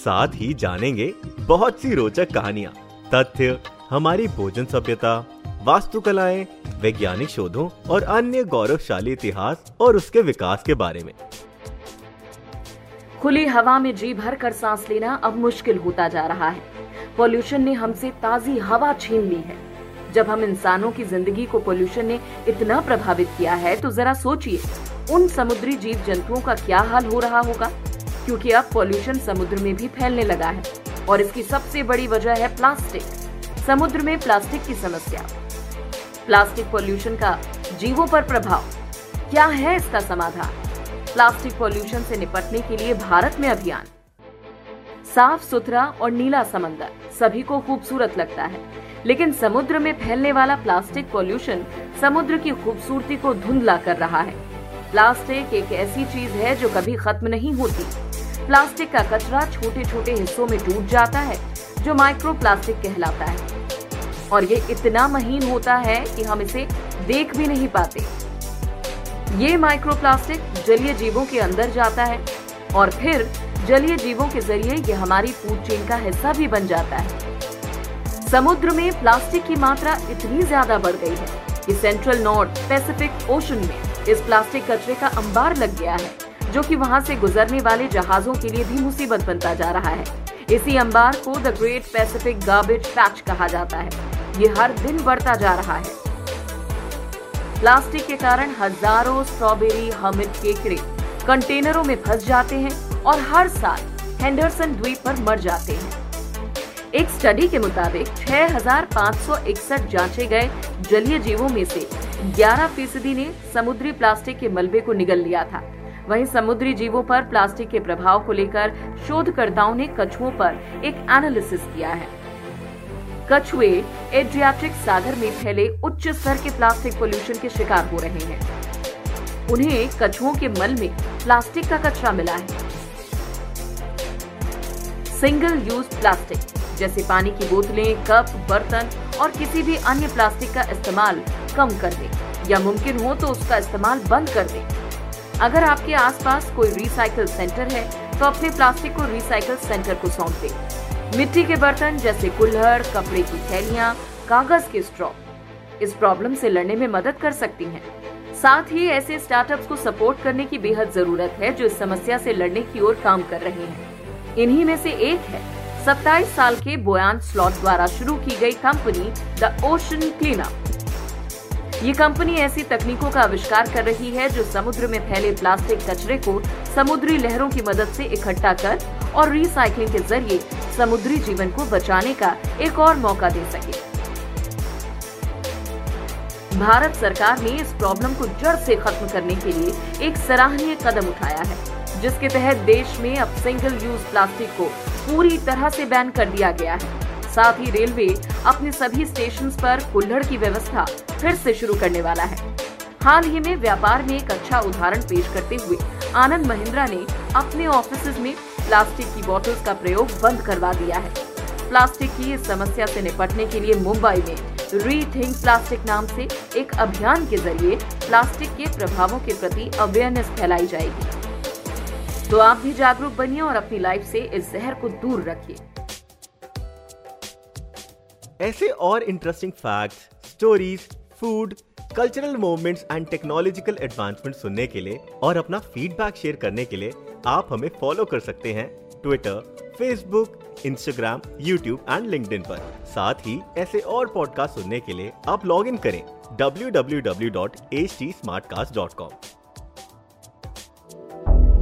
साथ ही जानेंगे बहुत सी रोचक कहानियाँ, तथ्य, हमारी भोजन सभ्यता, वास्तुकलाएँ, वैज्ञानिक शोधों और अन्य गौरवशाली इतिहास और उसके विकास के बारे में। खुली हवा में जी भर कर सांस लेना अब मुश्किल होता जा रहा है। पॉल्यूशन ने हमसे ताजी हवा छीन ली है। जब हम इंसानों की ज़िंदगी को पोल्यूशन ने इतना प्रभावित किया है तो जरा सोचिए, उन समुद्री जीव जंतुओं का क्या हाल हो रहा होगा? क्योंकि अब पॉल्यूशन समुद्र में भी फैलने लगा है और इसकी सबसे बड़ी वजह है प्लास्टिक। समुद्र में प्लास्टिक की समस्या। प्लास्टिक पॉल्यूशन का जीवों पर प्रभाव। क्या है इसका समाधान? प्लास्टिक पॉल्यूशन से निपटने के लिए भारत में अभियान। साफ़ सुथरा और नीला समंदर सभी को खूबसूरत लगता है। लेकिन समुद्र में फैलने वाला प्लास्टिक पॉल्यूशन समुद्र की खूबसूरती को धुंधला कर रहा है। प्लास्टिक एक ऐसी चीज़ है जो कभी खत्म नहीं होती। प्लास्टिक का कचरा छोटे छोटे हिस्सों में टूट जाता है, जो माइक्रो प्लास्टिक कहलाता है। और ये इतना महीन होता है कि हम इसे देख भी नहीं पाते। ये माइक्रो प्लास्टिक जलीय जीवों के अंदर जाता है, और फिर जलीय जीवों के ज़रिए ये हमारी फ़ूड चेन का हिस्सा भी बन जाता है। समुद्र में प्लास्टिक की मात्रा इतनी ज़्यादा बढ़ गई है कि सेंट्रल, नॉर्थ पैसिफिक ओशन में इस प्लास्टिक कचरे का अंबार लग गया है जो कि वहाँ से गुजरने वाले जहाजों के लिए भी मुसीबत बनता जा रहा है। इसी अंबार को the great Pacific garbage patch कहा जाता है। ये हर दिन बढ़ता जा रहा है। प्लास्टिक के कारण हज़ारों स्ट्रॉबेरी हमिद केकड़े कंटेनरों में फंस जाते हैं और हर साल हेंडरसन द्वीप पर मर जाते हैं। एक स्टडी के मुताबिक 6,561 जांचे गए जलीय जीवों में से 11 फ़ीसदी ने समुद्री प्लास्टिक के मलबे को निगल लिया था। वहीं समुद्री जीवों पर प्लास्टिक के प्रभाव को लेकर शोधकर्ताओं ने कछुओं पर एक एनालिसिस किया है। कछुए एड्रियाटिक सागर में फैले उच्च स्तर के प्लास्टिक पोल्यूशन के शिकार हो रहे हैं। उन्हें कछुओं के मल में प्लास्टिक का कचरा मिला है। सिंगल यूज़ प्लास्टिक जैसे पानी की बोतलें, कप, बर्तन और किसी भी अन्य प्लास्टिक का इस्तेमाल कम कर दें या मुमकिन हो तो उसका इस्तेमाल बंद कर दें। अगर आपके आसपास कोई रिसाइकल सेंटर है तो अपने प्लास्टिक को रिसाइकल सेंटर को सौंप दें। मिट्टी के बर्तन जैसे कुल्हड़, कपड़े की थैलियाँ, कागज़ के स्ट्रॉ इस प्रॉब्लम से लड़ने में मदद कर सकती हैं। साथ ही ऐसे स्टार्टअप्स को सपोर्ट करने की बेहद ज़रूरत है, जो इस समस्या से लड़ने की ओर काम कर रहे हैं। इन्हीं में से एक है 27 साल के बोयान स्लॉट द्वारा शुरू की गई कंपनी द ओशन क्लीनअप। ये कंपनी ऐसी तकनीकों का आविष्कार कर रही है जो समुद्र में फैले प्लास्टिक कचरे को समुद्री लहरों की मदद से इकट्ठा कर और रिसाइकलिंग के ज़रिए समुद्री जीवन को बचाने का एक और मौका दे सके। भारत सरकार ने इस प्रॉब्लम को जड़ से खत्म करने के लिए एक सराहनीय कदम उठाया है, जिसके तहत देश में अब सिंगल यूज़ प्लास्टिक को पूरी तरह से बैन कर दिया गया है। साथ ही रेलवे अपने सभी स्टेशन पर कुल्हड़ की व्यवस्था फिर से शुरू करने वाला है। हाल ही में व्यापार में एक अच्छा उदाहरण पेश करते हुए आनंद महिंद्रा ने अपने ऑफ़िस में प्लास्टिक की बोतल्स का प्रयोग बंद करवा दिया है। प्लास्टिक की इस समस्या से निपटने के लिए मुंबई में रीथिंक प्लास्टिक नाम से एक अभियान के ज़रिए प्लास्टिक के प्रभावों के प्रति अवेयरनेस फैलाई जाएगी। तो आप भी जागरूक बनिए और अपनी लाइफ से इस जहर को दूर रखिए। ऐसे और interesting facts stories food cultural movements and technological advancement सुनने के लिए और अपना फीडबैक शेयर करने के लिए आप हमें फॉलो कर सकते हैं Twitter Facebook Instagram YouTube and LinkedIn पर। साथ ही ऐसे और पॉडकास्ट सुनने के लिए आप लॉग इन करें www.htsmartcast.com